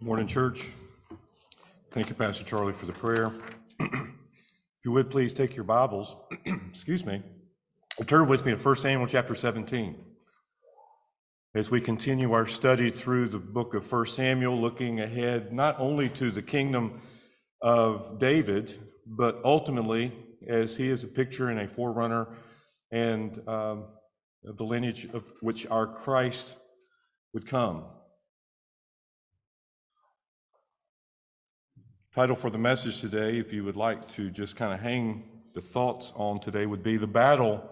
Morning, church. Thank you, Pastor Charlie, for the prayer. if you would please take your Bibles, excuse me, turn with me to 1 Samuel chapter 17. As we continue our study through the book of 1 Samuel, looking ahead not only to the kingdom of David, but ultimately, as he is a picture and a forerunner and um, the lineage of which our Christ would come. Title for the message today, if you would like to just kind of hang the thoughts on today, would be The Battle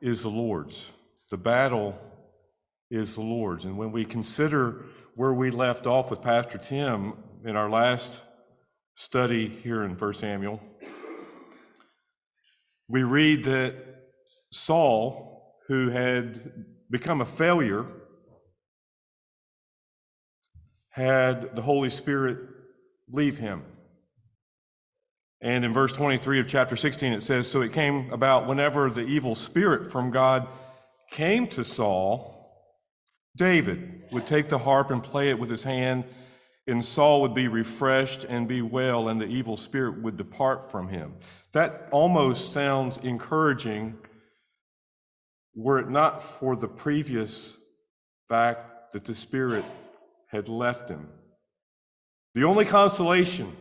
is the Lord's. The battle is the Lord's. And when we consider where we left off with Pastor Tim in our last study here in 1 Samuel, we read that Saul, who had become a failure, had the Holy Spirit leave him. And in verse 23 of chapter 16, it says So it came about whenever the evil spirit from God came to Saul, David would take the harp and play it with his hand, and Saul would be refreshed and be well, and the evil spirit would depart from him. That almost sounds encouraging were it not for the previous fact that the spirit had left him. The only consolation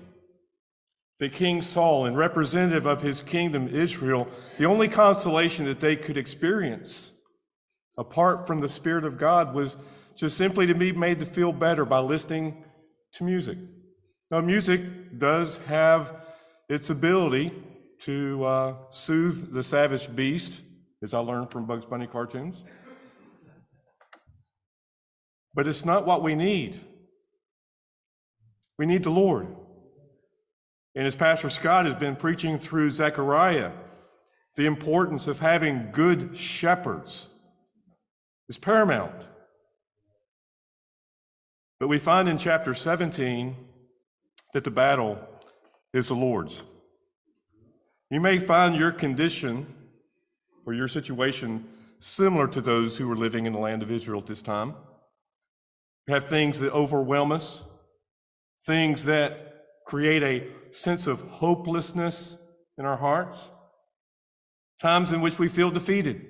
that King Saul and representative of his kingdom, Israel, the only consolation that they could experience apart from the Spirit of God was just simply to be made to feel better by listening to music. Now, music does have its ability to uh, soothe the savage beast, as I learned from Bugs Bunny cartoons. But it's not what we need. We need the Lord. And as Pastor Scott has been preaching through Zechariah, the importance of having good shepherds is paramount. But we find in chapter 17 that the battle is the Lord's. You may find your condition or your situation similar to those who were living in the land of Israel at this time. You have things that overwhelm us, things that create a sense of hopelessness in our hearts, times in which we feel defeated.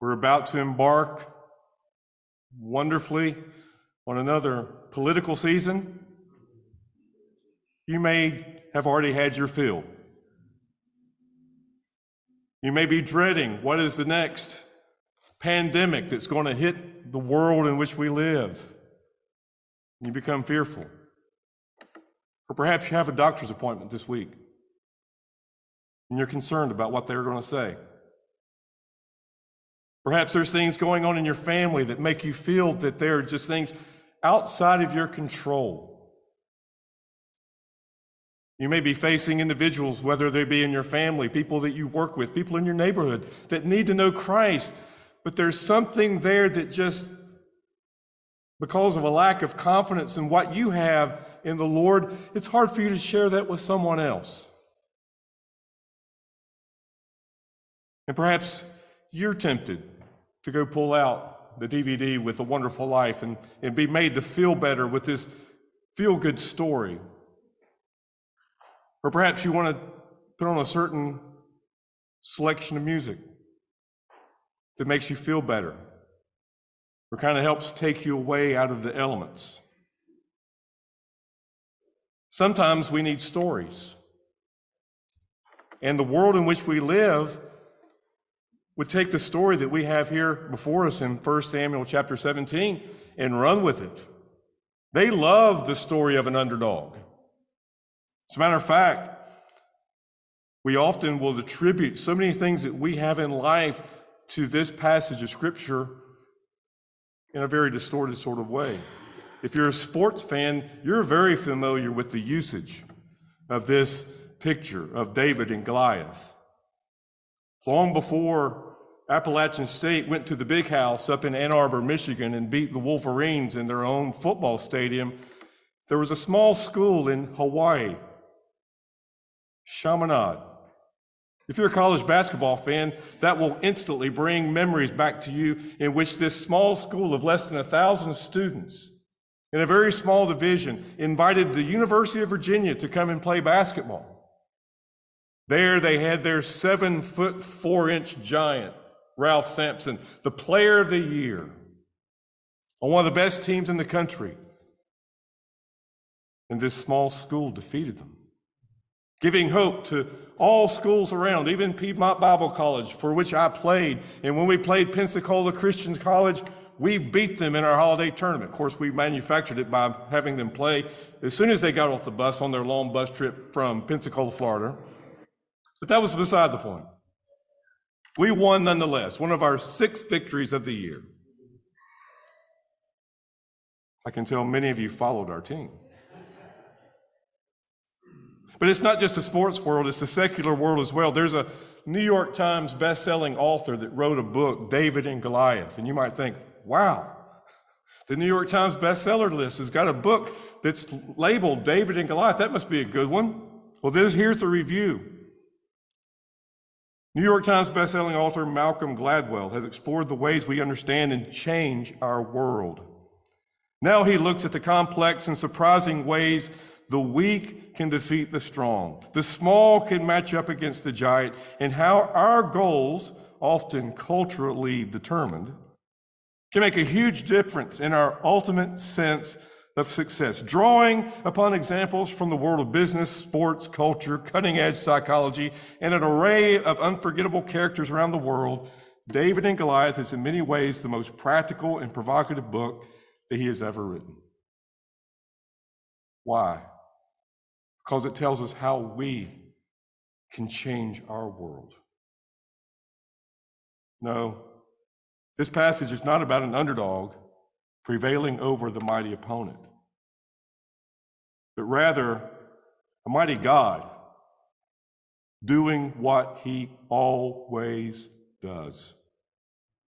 We're about to embark wonderfully on another political season. You may have already had your fill. You may be dreading what is the next pandemic that's going to hit the world in which we live you become fearful. Or perhaps you have a doctor's appointment this week and you're concerned about what they're going to say. Perhaps there's things going on in your family that make you feel that there are just things outside of your control. You may be facing individuals, whether they be in your family, people that you work with, people in your neighborhood that need to know Christ, but there's something there that just because of a lack of confidence in what you have in the Lord, it's hard for you to share that with someone else. And perhaps you're tempted to go pull out the DVD with A Wonderful Life and, and be made to feel better with this feel good story. Or perhaps you want to put on a certain selection of music that makes you feel better or kind of helps take you away out of the elements. Sometimes we need stories. And the world in which we live would take the story that we have here before us in 1 Samuel chapter 17 and run with it. They love the story of an underdog. As a matter of fact, we often will attribute so many things that we have in life to this passage of Scripture in a very distorted sort of way. If you're a sports fan, you're very familiar with the usage of this picture of David and Goliath. Long before Appalachian State went to the big house up in Ann Arbor, Michigan, and beat the Wolverines in their own football stadium, there was a small school in Hawaii, Chaminade, if you're a college basketball fan, that will instantly bring memories back to you in which this small school of less than a thousand students in a very small division, invited the University of Virginia to come and play basketball. There they had their seven foot four inch giant, Ralph Sampson, the player of the year on one of the best teams in the country. And this small school defeated them, giving hope to all schools around, even Piedmont Bible College, for which I played. And when we played Pensacola Christian College, we beat them in our holiday tournament. Of course, we manufactured it by having them play as soon as they got off the bus on their long bus trip from Pensacola, Florida. But that was beside the point. We won nonetheless, one of our six victories of the year. I can tell many of you followed our team. But it's not just the sports world, it's the secular world as well. There's a New York Times best-selling author that wrote a book, David and Goliath. And you might think, Wow. The New York Times bestseller list has got a book that's labeled David and Goliath. That must be a good one. Well, this, here's the review. New York Times bestselling author Malcolm Gladwell has explored the ways we understand and change our world. Now he looks at the complex and surprising ways the weak can defeat the strong, the small can match up against the giant, and how our goals, often culturally determined, can make a huge difference in our ultimate sense of success. Drawing upon examples from the world of business, sports, culture, cutting edge psychology, and an array of unforgettable characters around the world, David and Goliath is in many ways the most practical and provocative book that he has ever written. Why? Because it tells us how we can change our world. No, this passage is not about an underdog prevailing over the mighty opponent, but rather a mighty God doing what he always does.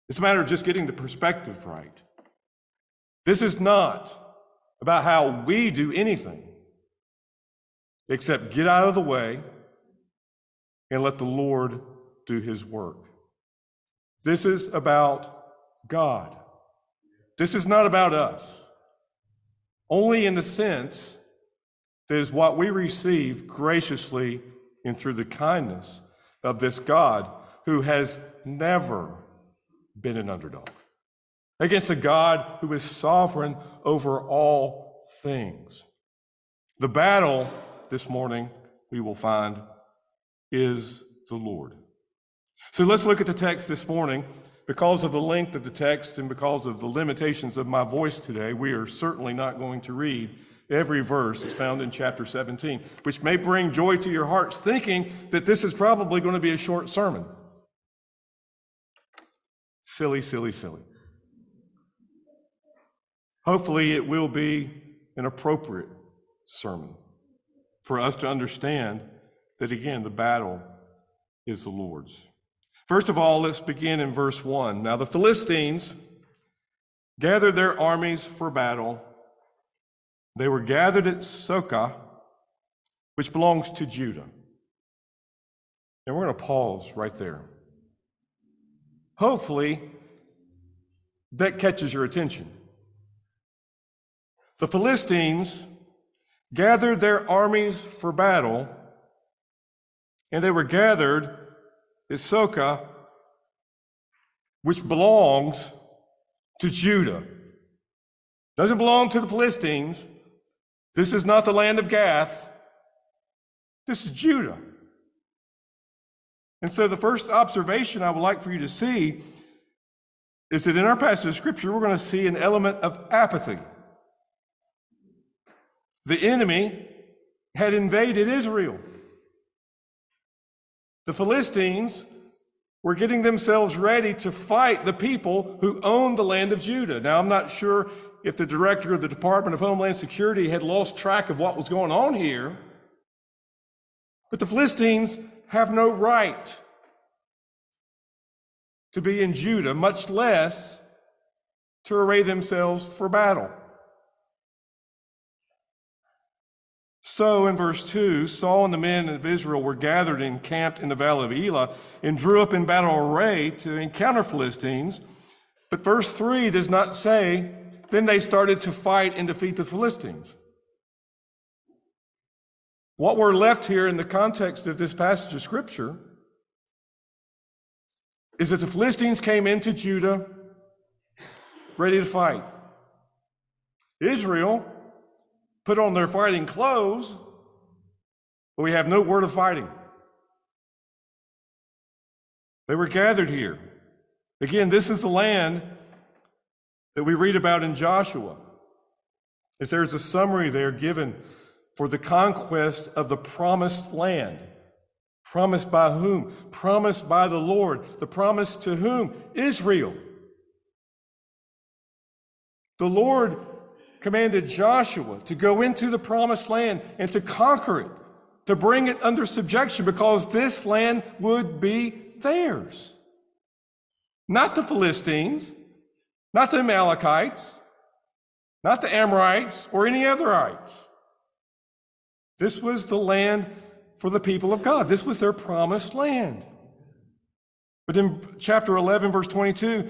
It's a matter of just getting the perspective right. This is not about how we do anything except get out of the way and let the Lord do his work. This is about God. This is not about us, only in the sense that is what we receive graciously and through the kindness of this God who has never been an underdog, against a God who is sovereign over all things. The battle this morning, we will find, is the Lord. So let's look at the text this morning because of the length of the text and because of the limitations of my voice today, we are certainly not going to read every verse that's found in chapter 17, which may bring joy to your hearts, thinking that this is probably going to be a short sermon. Silly, silly, silly. Hopefully, it will be an appropriate sermon for us to understand that, again, the battle is the Lord's. First of all, let's begin in verse 1. Now, the Philistines gathered their armies for battle. They were gathered at Socoh, which belongs to Judah. And we're going to pause right there. Hopefully, that catches your attention. The Philistines gathered their armies for battle, and they were gathered is Socoh, which belongs to Judah. Doesn't belong to the Philistines. This is not the land of Gath. This is Judah. And so the first observation I would like for you to see is that in our passage of scripture, we're going to see an element of apathy. The enemy had invaded Israel. The Philistines were getting themselves ready to fight the people who owned the land of Judah. Now, I'm not sure if the director of the Department of Homeland Security had lost track of what was going on here, but the Philistines have no right to be in Judah, much less to array themselves for battle. So in verse 2, Saul and the men of Israel were gathered and camped in the valley of Elah and drew up in battle array to encounter Philistines. But verse 3 does not say then they started to fight and defeat the Philistines. What we're left here in the context of this passage of Scripture is that the Philistines came into Judah ready to fight. Israel put on their fighting clothes, but we have no word of fighting. They were gathered here. Again, this is the land that we read about in Joshua. As there's a summary there given for the conquest of the promised land. Promised by whom? Promised by the Lord. The promise to whom? Israel. The Lord commanded Joshua to go into the promised land and to conquer it, to bring it under subjection, because this land would be theirs. Not the Philistines, not the Amalekites, not the Amorites, or any otherites. This was the land for the people of God. This was their promised land. But in chapter 11, verse 22,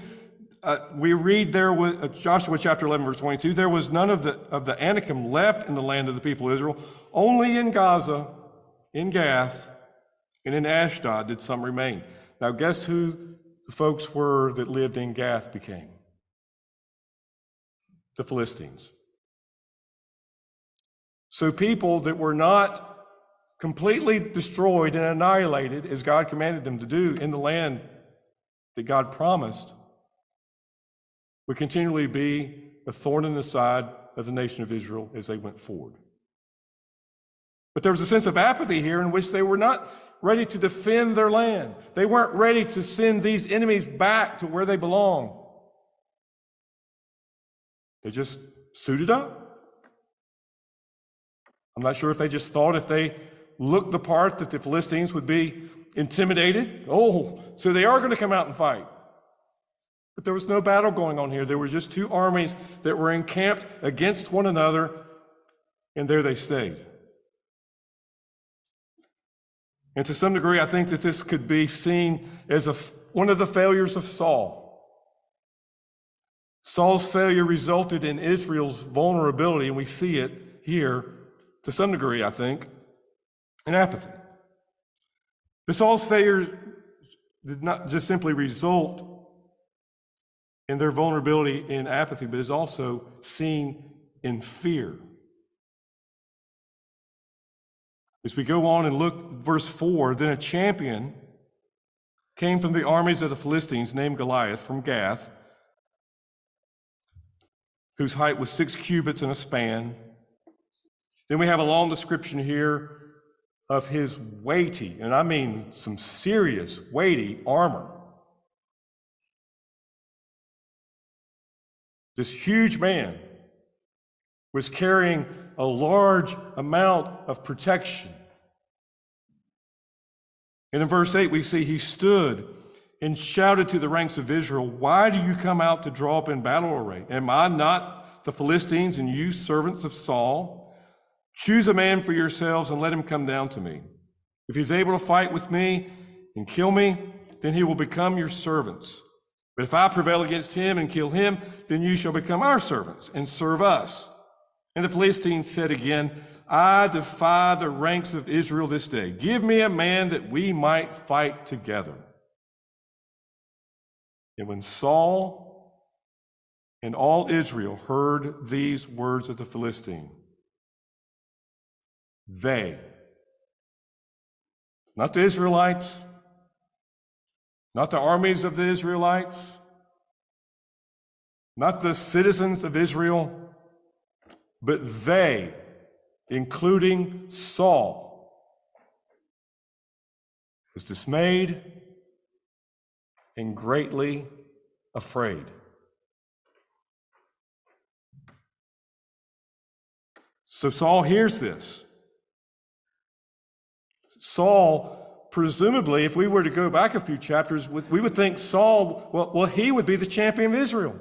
uh, we read there was uh, Joshua chapter 11, verse 22, there was none of the, of the Anakim left in the land of the people of Israel. Only in Gaza, in Gath, and in Ashdod did some remain. Now, guess who the folks were that lived in Gath became? The Philistines. So, people that were not completely destroyed and annihilated as God commanded them to do in the land that God promised would continually be a thorn in the side of the nation of Israel as they went forward. But there was a sense of apathy here in which they were not ready to defend their land. They weren't ready to send these enemies back to where they belong. They just suited up. I'm not sure if they just thought if they looked the part that the Philistines would be intimidated. Oh, so they are going to come out and fight. But there was no battle going on here. There were just two armies that were encamped against one another, and there they stayed. And to some degree, I think that this could be seen as a, one of the failures of Saul. Saul's failure resulted in Israel's vulnerability, and we see it here to some degree, I think, in apathy. But Saul's failures did not just simply result in their vulnerability in apathy, but is also seen in fear. As we go on and look, verse 4 then a champion came from the armies of the Philistines named Goliath from Gath, whose height was six cubits and a span then we have a long description here of his weighty, and I mean some serious, weighty armor. This huge man was carrying a large amount of protection. And in verse 8, we see he stood and shouted to the ranks of Israel, Why do you come out to draw up in battle array? Am I not the Philistines and you servants of Saul? Choose a man for yourselves and let him come down to me. If he's able to fight with me and kill me, then he will become your servants. But if I prevail against him and kill him, then you shall become our servants and serve us. And the Philistines said again, I defy the ranks of Israel this day. Give me a man that we might fight together. And when Saul and all Israel heard these words of the Philistine, they. Not the Israelites, not the armies of the Israelites, not the citizens of Israel, but they, including Saul, was dismayed and greatly afraid. So Saul hears this. Saul, presumably, if we were to go back a few chapters, we would think Saul, well, well, he would be the champion of Israel.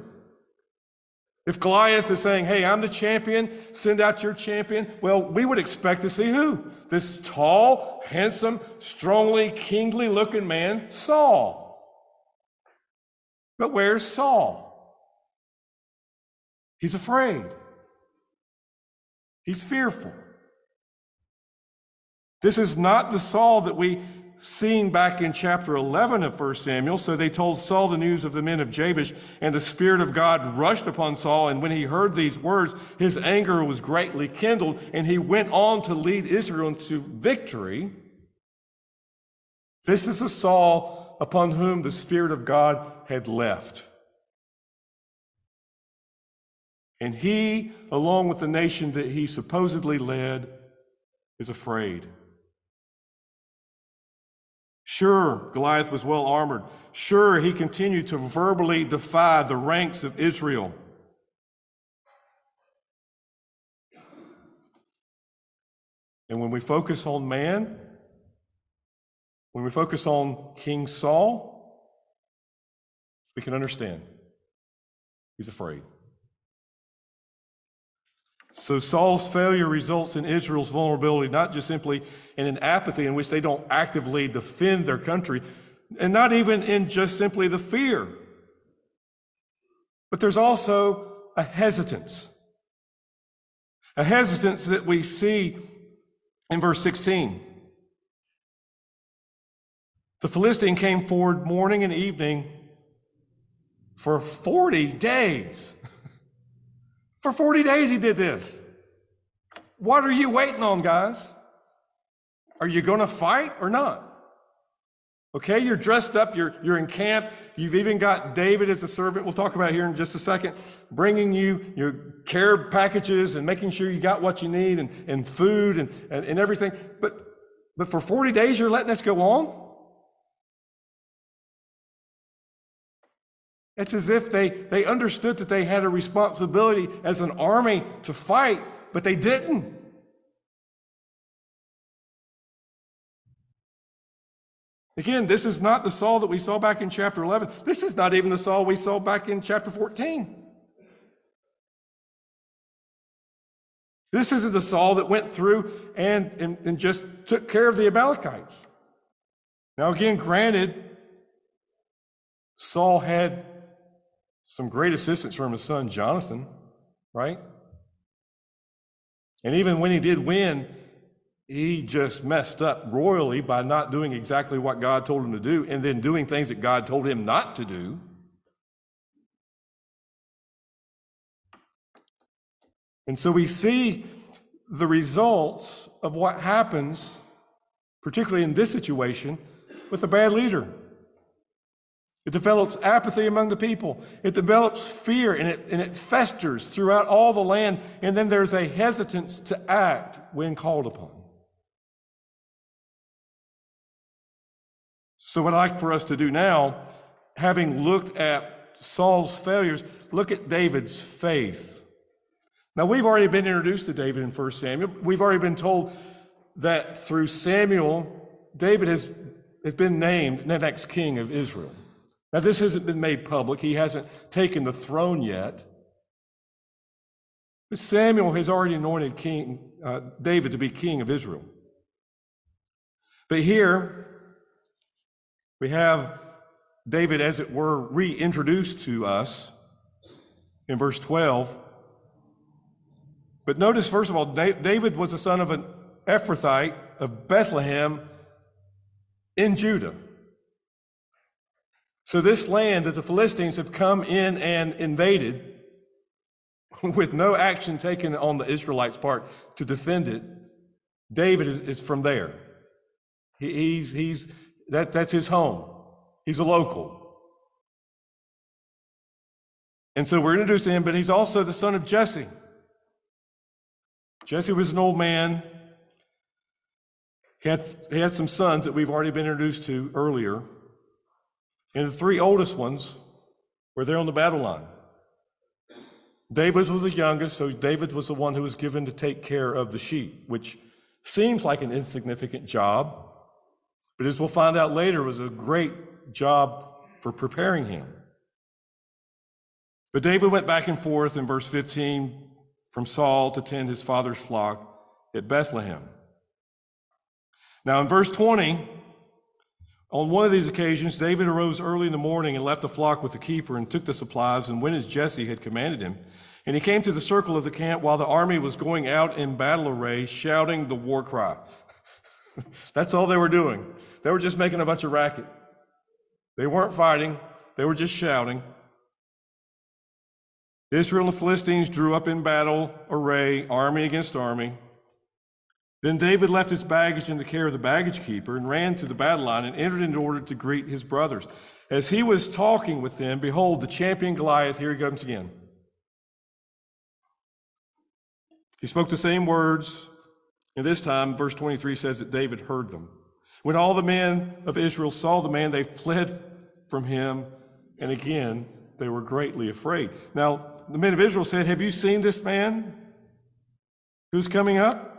If Goliath is saying, hey, I'm the champion, send out your champion, well, we would expect to see who? This tall, handsome, strongly, kingly looking man, Saul. But where's Saul? He's afraid. He's fearful. This is not the Saul that we seen back in chapter 11 of 1 Samuel. So they told Saul the news of the men of Jabesh, and the Spirit of God rushed upon Saul. And when he heard these words, his anger was greatly kindled, and he went on to lead Israel into victory. This is the Saul upon whom the Spirit of God had left. And he, along with the nation that he supposedly led, is afraid. Sure, Goliath was well armored. Sure, he continued to verbally defy the ranks of Israel. And when we focus on man, when we focus on King Saul, we can understand. He's afraid. So Saul's failure results in Israel's vulnerability, not just simply in an apathy in which they don't actively defend their country, and not even in just simply the fear. But there's also a hesitance. A hesitance that we see in verse 16. The Philistine came forward morning and evening for 40 days. For 40 days he did this. What are you waiting on, guys? Are you going to fight or not? Okay, you're dressed up, you're, you're in camp, you've even got David as a servant, we'll talk about here in just a second, bringing you your care packages and making sure you got what you need and, and food and, and, and everything. But, but for 40 days, you're letting this go on? It's as if they, they understood that they had a responsibility as an army to fight, but they didn't. Again, this is not the Saul that we saw back in chapter 11. This is not even the Saul we saw back in chapter 14. This isn't the Saul that went through and, and, and just took care of the Amalekites. Now, again, granted, Saul had some great assistance from his son Jonathan, right? And even when he did win, he just messed up royally by not doing exactly what God told him to do and then doing things that God told him not to do. And so we see the results of what happens, particularly in this situation, with a bad leader. It develops apathy among the people. It develops fear and it, and it festers throughout all the land. And then there's a hesitance to act when called upon. So, what I'd like for us to do now, having looked at Saul's failures, look at David's faith. Now, we've already been introduced to David in 1 Samuel. We've already been told that through Samuel, David has, has been named the next king of Israel. Now, this hasn't been made public. He hasn't taken the throne yet. But Samuel has already anointed King uh, David to be king of Israel. But here we have David, as it were, reintroduced to us in verse 12. But notice, first of all, David was the son of an Ephrathite of Bethlehem in Judah. So, this land that the Philistines have come in and invaded with no action taken on the Israelites' part to defend it, David is, is from there. He, he's, he's, that, that's his home. He's a local. And so we're introduced to him, but he's also the son of Jesse. Jesse was an old man. He had, he had some sons that we've already been introduced to earlier. And the three oldest ones were there on the battle line. David was the youngest, so David was the one who was given to take care of the sheep, which seems like an insignificant job, but as we'll find out later, was a great job for preparing him. But David went back and forth in verse 15 from Saul to tend his father's flock at Bethlehem. Now, in verse 20, on one of these occasions, David arose early in the morning and left the flock with the keeper and took the supplies and went as Jesse had commanded him. And he came to the circle of the camp while the army was going out in battle array, shouting the war cry. That's all they were doing. They were just making a bunch of racket. They weren't fighting, they were just shouting. Israel and the Philistines drew up in battle array, army against army. Then David left his baggage in the care of the baggage keeper and ran to the battle line and entered in order to greet his brothers. As he was talking with them, behold, the champion Goliath, here he comes again. He spoke the same words, and this time, verse 23 says that David heard them. When all the men of Israel saw the man, they fled from him, and again they were greatly afraid. Now, the men of Israel said, Have you seen this man who's coming up?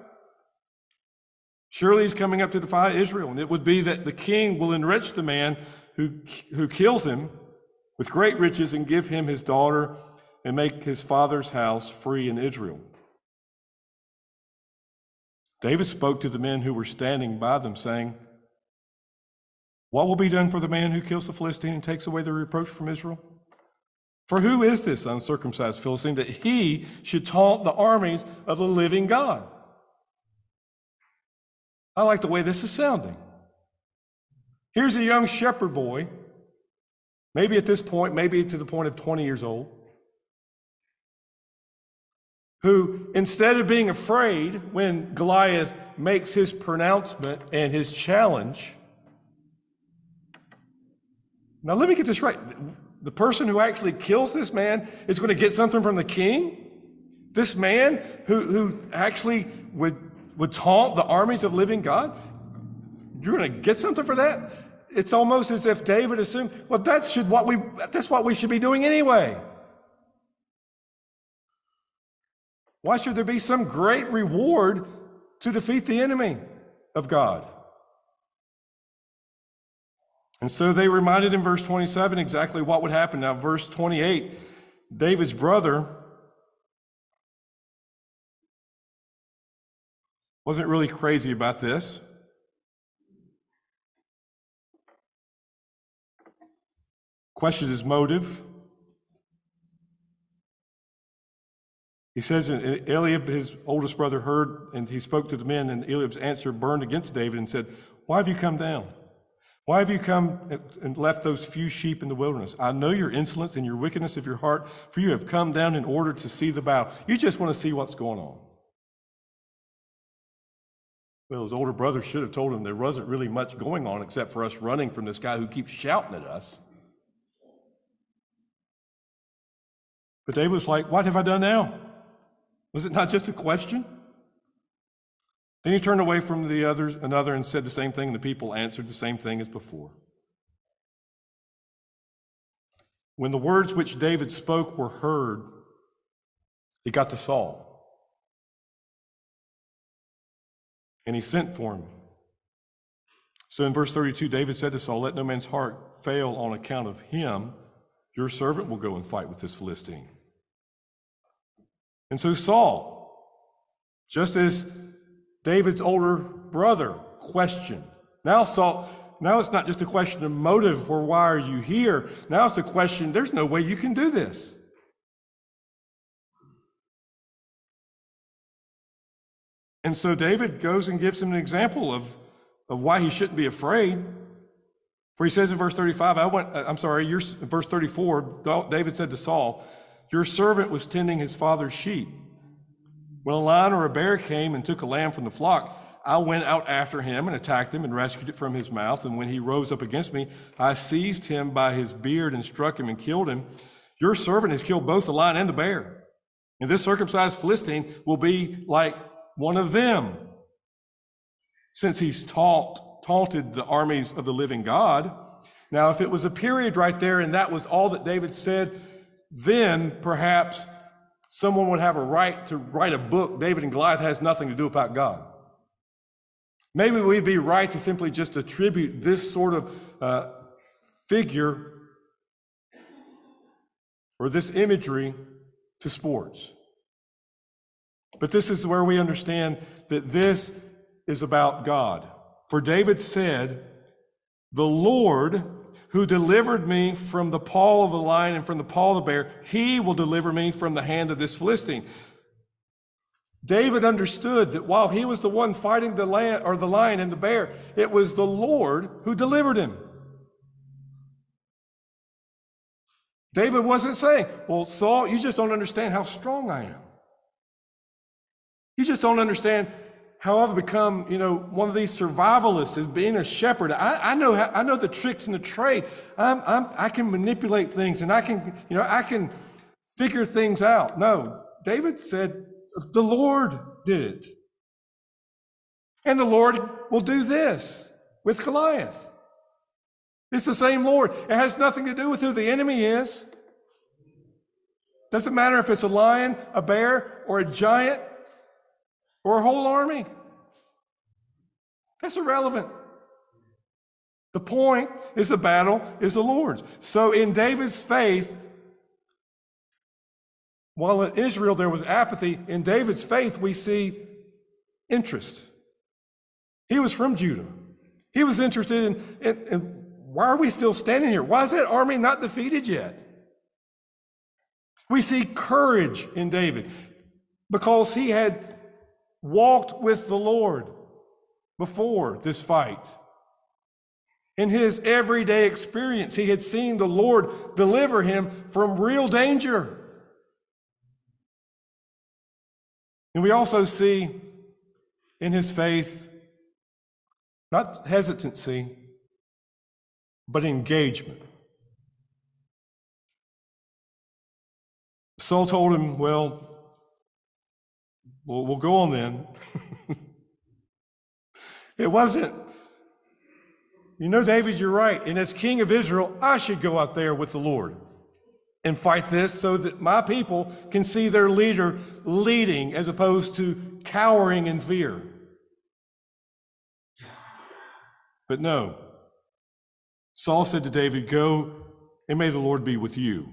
Surely he's coming up to defy Israel. And it would be that the king will enrich the man who, who kills him with great riches and give him his daughter and make his father's house free in Israel. David spoke to the men who were standing by them, saying, What will be done for the man who kills the Philistine and takes away the reproach from Israel? For who is this uncircumcised Philistine that he should taunt the armies of the living God? I like the way this is sounding. Here's a young shepherd boy, maybe at this point, maybe to the point of 20 years old, who, instead of being afraid when Goliath makes his pronouncement and his challenge, now let me get this right. The person who actually kills this man is going to get something from the king? This man who, who actually would, would taunt the armies of living God? You're going to get something for that? It's almost as if David assumed, well, that should what we, that's what we should be doing anyway. Why should there be some great reward to defeat the enemy of God? And so they reminded in verse 27 exactly what would happen. Now, verse 28, David's brother wasn't really crazy about this. Questions his motive. He says, and Eliab, his oldest brother, heard and he spoke to the men, and Eliab's answer burned against David and said, Why have you come down? Why have you come and left those few sheep in the wilderness? I know your insolence and your wickedness of your heart, for you have come down in order to see the battle. You just want to see what's going on. Well, his older brother should have told him there wasn't really much going on except for us running from this guy who keeps shouting at us. But David was like, What have I done now? Was it not just a question? Then he turned away from the others, another and said the same thing, and the people answered the same thing as before. When the words which David spoke were heard, he got to Saul. And he sent for him. So in verse 32, David said to Saul, Let no man's heart fail on account of him. Your servant will go and fight with this Philistine. And so Saul, just as David's older brother questioned, now Saul, now it's not just a question of motive for why are you here. Now it's a question, there's no way you can do this. And so David goes and gives him an example of, of why he shouldn't be afraid. For he says in verse 35, I went, uh, I'm sorry, verse 34, David said to Saul, your servant was tending his father's sheep. When a lion or a bear came and took a lamb from the flock, I went out after him and attacked him and rescued it from his mouth. And when he rose up against me, I seized him by his beard and struck him and killed him. Your servant has killed both the lion and the bear. And this circumcised Philistine will be like one of them, since he's taunt, taunted the armies of the living God. Now, if it was a period right there and that was all that David said, then perhaps someone would have a right to write a book, David and Goliath has nothing to do about God. Maybe we'd be right to simply just attribute this sort of uh, figure or this imagery to sports. But this is where we understand that this is about God. For David said, The Lord who delivered me from the paw of the lion and from the paw of the bear, he will deliver me from the hand of this Philistine. David understood that while he was the one fighting the lion or the lion and the bear, it was the Lord who delivered him. David wasn't saying, Well, Saul, you just don't understand how strong I am. You just don't understand how I've become, you know, one of these survivalists as being a shepherd. I, I know how, I know the tricks in the trade. I'm, I'm, I can manipulate things and I can, you know, I can figure things out. No, David said, the Lord did it. And the Lord will do this with Goliath. It's the same Lord. It has nothing to do with who the enemy is. Doesn't matter if it's a lion, a bear, or a giant, or a whole army. That's irrelevant. The point is the battle is the Lord's. So in David's faith, while in Israel there was apathy, in David's faith we see interest. He was from Judah. He was interested in, in, in why are we still standing here? Why is that army not defeated yet? We see courage in David because he had walked with the Lord before this fight. In his everyday experience, he had seen the Lord deliver him from real danger. And we also see in his faith not hesitancy, but engagement. Saul told him, Well, we'll, we'll go on then. it wasn't, you know, David, you're right. And as king of Israel, I should go out there with the Lord and fight this so that my people can see their leader leading as opposed to cowering in fear. But no, Saul said to David, Go and may the Lord be with you.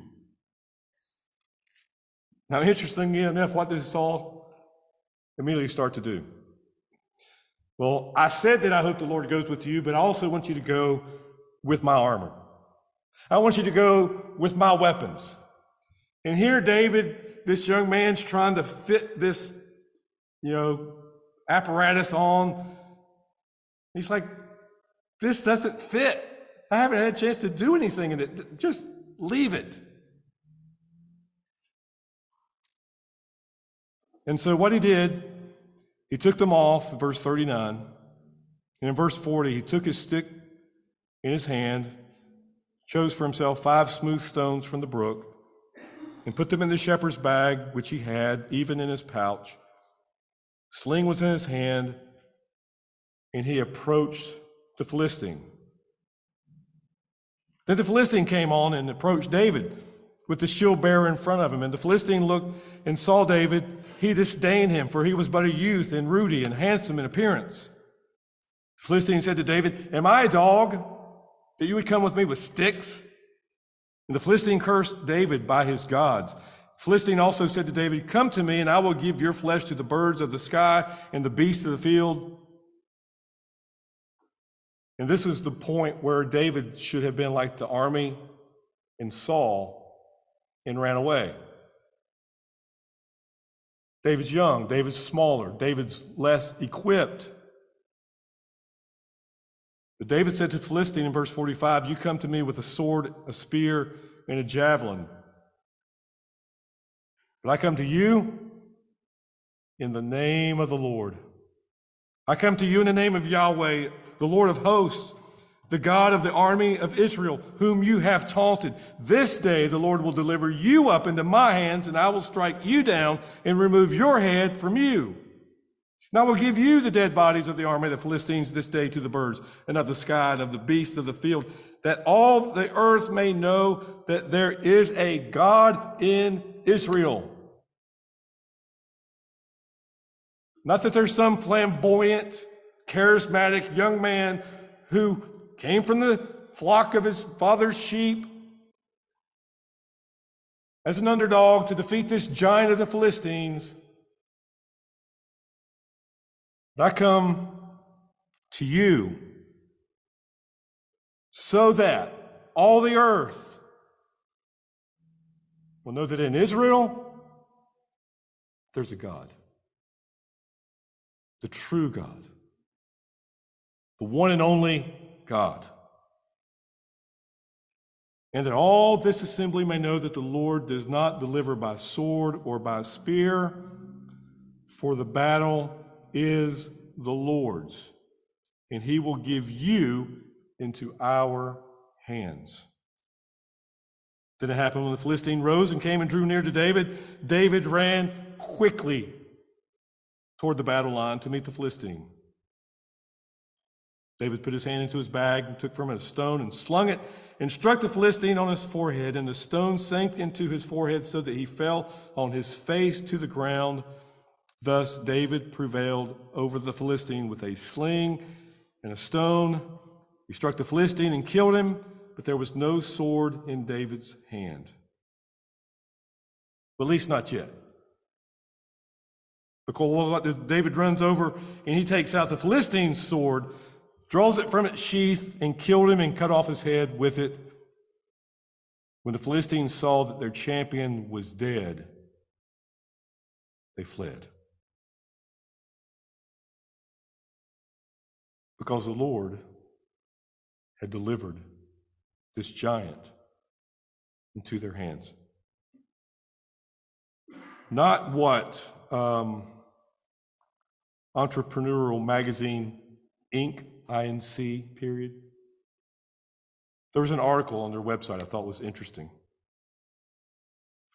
Now, interestingly enough, what does Saul immediately start to do? Well, I said that I hope the Lord goes with you, but I also want you to go with my armor. I want you to go with my weapons. And here, David, this young man's trying to fit this, you know, apparatus on. He's like, this doesn't fit. I haven't had a chance to do anything in it. Just leave it. And so what he did, he took them off, verse 39. And in verse 40, he took his stick in his hand, chose for himself five smooth stones from the brook, and put them in the shepherd's bag, which he had, even in his pouch. Sling was in his hand, and he approached the Philistine. Then the Philistine came on and approached David with the shield bearer in front of him. And the Philistine looked and saw David. He disdained him, for he was but a youth and ruddy and handsome in appearance. The Philistine said to David, Am I a dog that you would come with me with sticks? And the Philistine cursed David by his gods. The Philistine also said to David, Come to me, and I will give your flesh to the birds of the sky and the beasts of the field and this is the point where David should have been like the army and Saul and ran away. David's young, David's smaller, David's less equipped. But David said to the Philistine in verse 45, You come to me with a sword, a spear, and a javelin. But I come to you in the name of the Lord. I come to you in the name of Yahweh the Lord of hosts, the God of the army of Israel, whom you have taunted. This day the Lord will deliver you up into my hands, and I will strike you down and remove your head from you. And I will give you the dead bodies of the army of the Philistines this day to the birds and of the sky and of the beasts of the field, that all the earth may know that there is a God in Israel. Not that there's some flamboyant, charismatic young man who came from the flock of his father's sheep as an underdog to defeat this giant of the Philistines. But I come to you so that all the earth will know that in Israel, there's a God, the true God, the one and only God. And that all this assembly may know that the Lord does not deliver by sword or by spear, for the battle is the Lord's, and he will give you into our hands. Then it happened when the Philistine rose and came and drew near to David. David ran quickly toward the battle line to meet the Philistine. David put his hand into his bag and took from it a stone and slung it and struck the Philistine on his forehead. And the stone sank into his forehead so that he fell on his face to the ground. Thus David prevailed over the Philistine with a sling and a stone. He struck the Philistine and killed him, but there was no sword in David's hand. At least not yet. Because David runs over and he takes out the Philistine's sword, draws it from its sheath, and killed him and cut off his head with it. When the Philistines saw that their champion was dead, they fled. because the Lord had delivered this giant into their hands. Not what um, Entrepreneurial Magazine Inc. INC period. There was an article on their website I thought was interesting.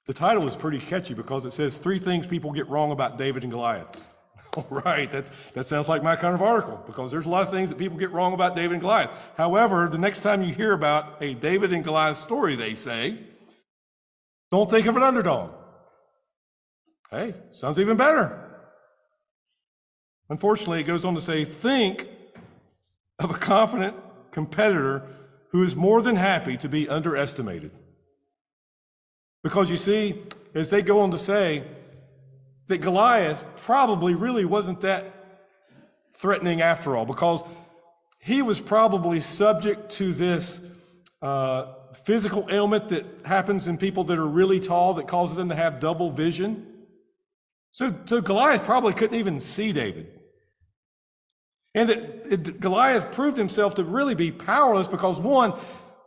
The title is pretty catchy because it says three things people get wrong about David and Goliath. All right, that, that sounds like my kind of article because there's a lot of things that people get wrong about David and Goliath. However, the next time you hear about a David and Goliath story, they say, don't think of an underdog. Hey, sounds even better. Unfortunately, it goes on to say, think of a confident competitor who is more than happy to be underestimated. Because you see, as they go on to say, that Goliath probably really wasn't that threatening after all, because he was probably subject to this uh, physical ailment that happens in people that are really tall that causes them to have double vision. So, so Goliath probably couldn't even see David. And that Goliath proved himself to really be powerless because, one,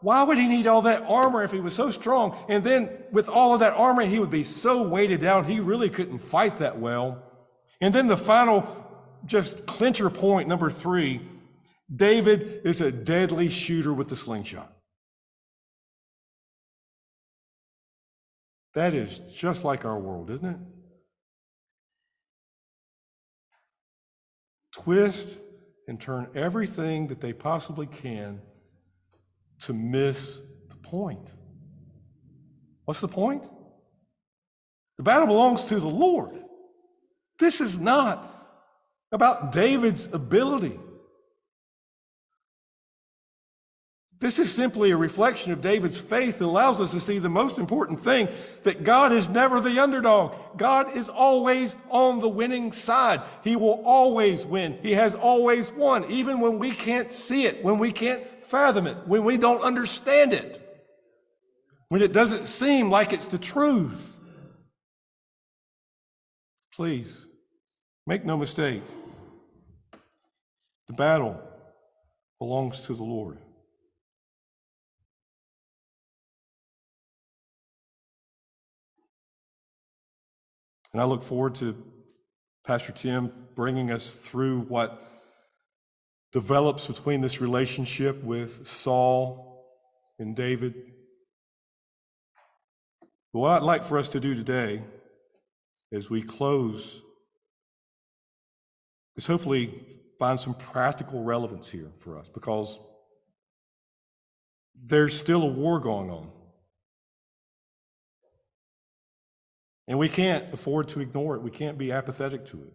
why would he need all that armor if he was so strong? And then with all of that armor, he would be so weighted down, he really couldn't fight that well. And then the final, just clincher point, number three David is a deadly shooter with the slingshot. That is just like our world, isn't it? Twist and turn everything that they possibly can to miss the point. What's the point? The battle belongs to the Lord. This is not about David's ability. This is simply a reflection of David's faith that allows us to see the most important thing that God is never the underdog. God is always on the winning side. He will always win. He has always won, even when we can't see it, when we can't fathom it, when we don't understand it, when it doesn't seem like it's the truth. Please, make no mistake. The battle belongs to the Lord. And I look forward to Pastor Tim bringing us through what develops between this relationship with Saul and David. But what I'd like for us to do today as we close is hopefully find some practical relevance here for us because there's still a war going on. And we can't afford to ignore it. We can't be apathetic to it.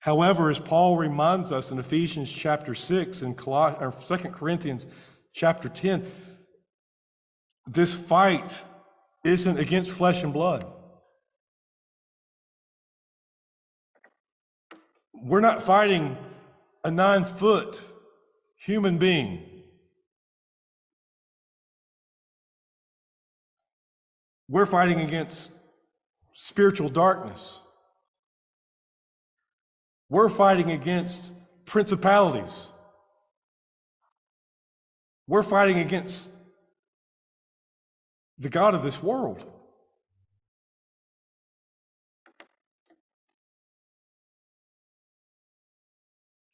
However, as Paul reminds us in Ephesians chapter 6 and 2 Corinthians chapter 10, this fight isn't against flesh and blood. We're not fighting a nine foot human being We're fighting against spiritual darkness. We're fighting against principalities. We're fighting against the God of this world.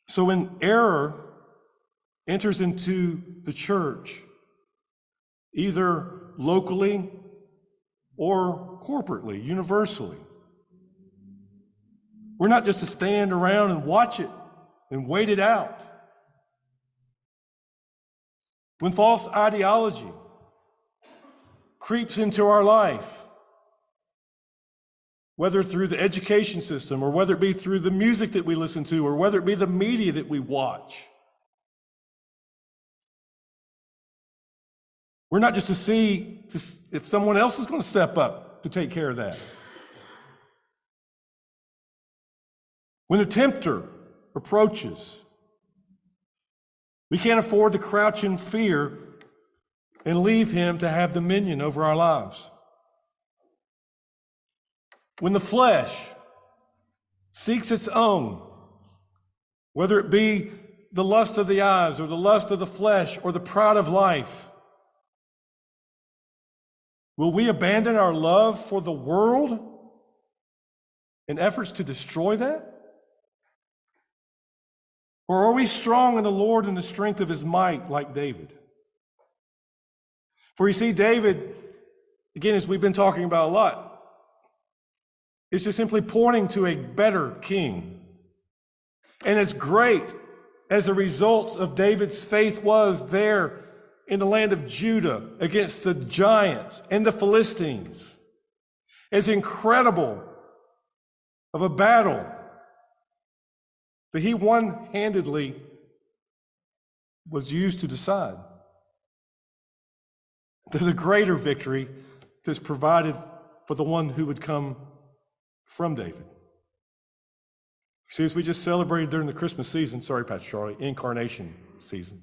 So when error enters into the church, either locally or corporately, universally, we're not just to stand around and watch it and wait it out. When false ideology creeps into our life, whether through the education system or whether it be through the music that we listen to or whether it be the media that we watch. We're not just to see if someone else is going to step up to take care of that. When the tempter approaches, we can't afford to crouch in fear and leave him to have dominion over our lives. When the flesh seeks its own, whether it be the lust of the eyes or the lust of the flesh or the pride of life, will we abandon our love for the world in efforts to destroy that? Or are we strong in the Lord and the strength of his might like David? For you see, David, again, as we've been talking about a lot, is just simply pointing to a better king. And as great as the results of David's faith was there in the land of Judah against the giant and the Philistines, as incredible of a battle that he one handedly was used to decide. There's a greater victory that's provided for the one who would come from David. See, as we just celebrated during the Christmas season, sorry, Pastor Charlie, incarnation season,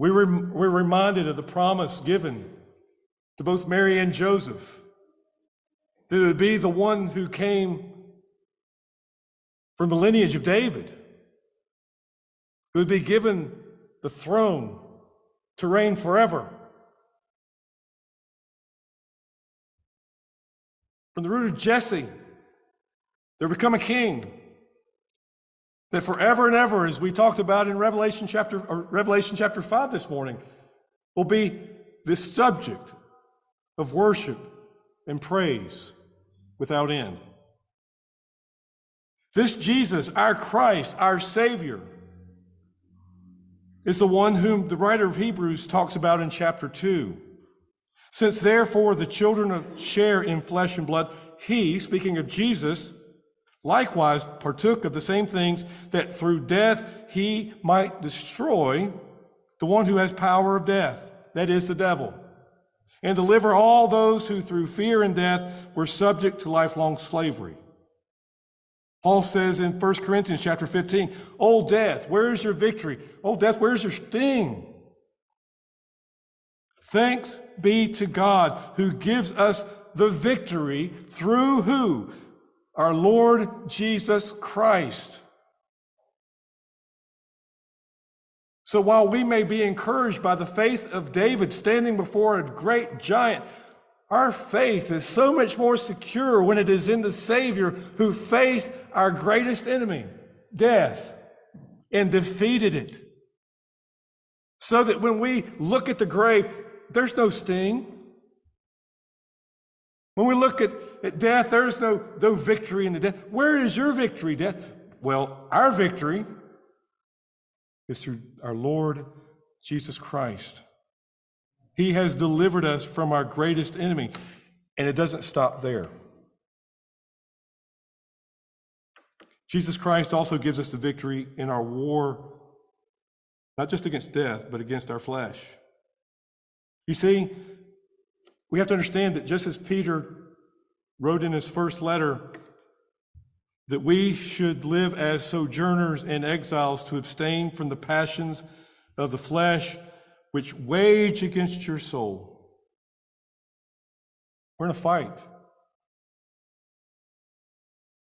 we were, we're reminded of the promise given to both Mary and Joseph that it would be the one who came from the lineage of David, who would be given the throne to reign forever. From the root of Jesse, there would become a king that forever and ever, as we talked about in Revelation chapter, Revelation chapter 5 this morning, will be this subject of worship and praise without end. This Jesus, our Christ, our Savior, is the one whom the writer of Hebrews talks about in chapter 2. Since therefore the children of share in flesh and blood, he, speaking of Jesus, likewise partook of the same things that through death he might destroy the one who has power of death, that is the devil, and deliver all those who through fear and death were subject to lifelong slavery. Paul says in 1 Corinthians chapter 15, "O death, where is your victory? O death, where's your sting?" Thanks be to God who gives us the victory through who? Our Lord Jesus Christ. So while we may be encouraged by the faith of David standing before a great giant, our faith is so much more secure when it is in the Savior who faced our greatest enemy, death, and defeated it. So that when we look at the grave, there's no sting. When we look at, at death, there's no, no victory in the death. Where is your victory, death? Well, our victory is through our Lord Jesus Christ. He has delivered us from our greatest enemy. And it doesn't stop there. Jesus Christ also gives us the victory in our war, not just against death, but against our flesh. You see, we have to understand that just as Peter wrote in his first letter that we should live as sojourners and exiles to abstain from the passions of the flesh which wage against your soul. We're in a fight.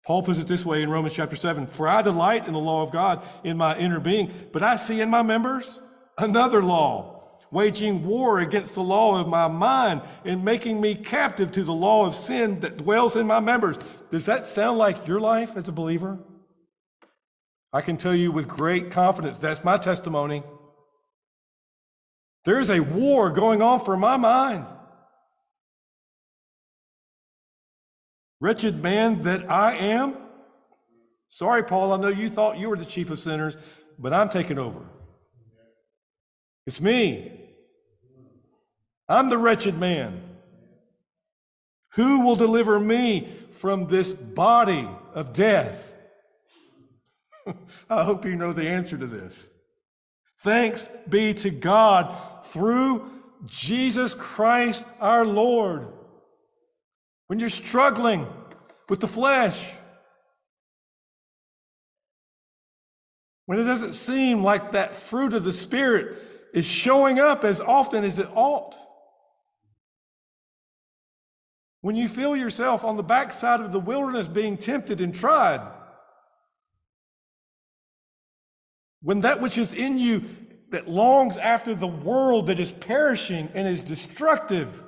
Paul puts it this way in Romans chapter 7 For I delight in the law of God in my inner being, but I see in my members another law, waging war against the law of my mind and making me captive to the law of sin that dwells in my members. Does that sound like your life as a believer? I can tell you with great confidence that's my testimony. There is a war going on for my mind. Wretched man that I am. Sorry, Paul, I know you thought you were the chief of sinners, but I'm taking over. It's me. I'm the wretched man. Who will deliver me from this body of death? I hope you know the answer to this. Thanks be to God through Jesus Christ our Lord. When you're struggling with the flesh, when it doesn't seem like that fruit of the Spirit is showing up as often as it ought, when you feel yourself on the backside of the wilderness being tempted and tried, when that which is in you that longs after the world that is perishing and is destructive,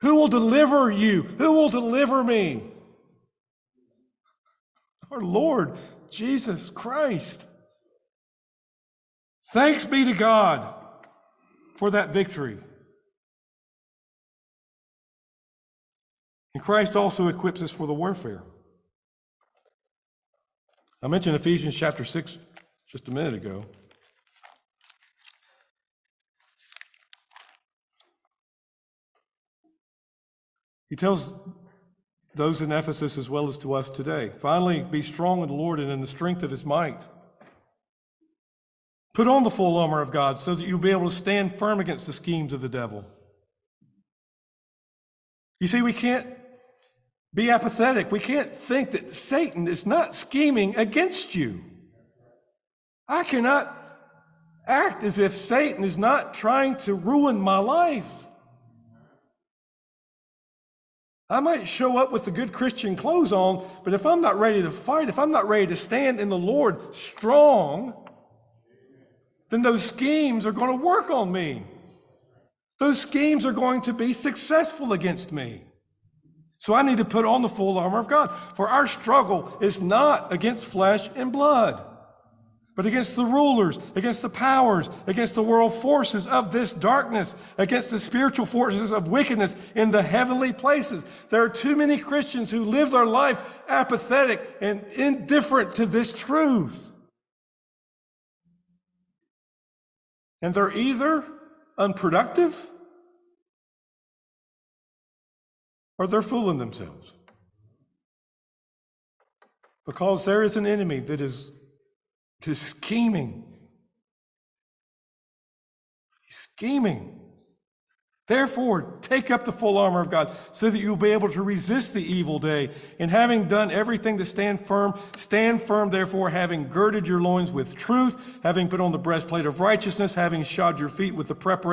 who will deliver you? Who will deliver me? Our Lord Jesus Christ. Thanks be to God for that victory. And Christ also equips us for the warfare. I mentioned Ephesians chapter 6 just a minute ago. He tells those in Ephesus as well as to us today finally, be strong in the Lord and in the strength of his might. Put on the full armor of God so that you'll be able to stand firm against the schemes of the devil. You see, we can't be apathetic. We can't think that Satan is not scheming against you. I cannot act as if Satan is not trying to ruin my life. I might show up with the good Christian clothes on, but if I'm not ready to fight, if I'm not ready to stand in the Lord strong, then those schemes are going to work on me. Those schemes are going to be successful against me. So I need to put on the full armor of God. For our struggle is not against flesh and blood but against the rulers, against the powers, against the world forces of this darkness, against the spiritual forces of wickedness in the heavenly places. There are too many Christians who live their life apathetic and indifferent to this truth. And they're either unproductive or they're fooling themselves. Because there is an enemy that is to scheming. Scheming. Therefore, take up the full armor of God so that you'll be able to resist the evil day. And having done everything to stand firm, stand firm, therefore, having girded your loins with truth, having put on the breastplate of righteousness, having shod your feet with the preparation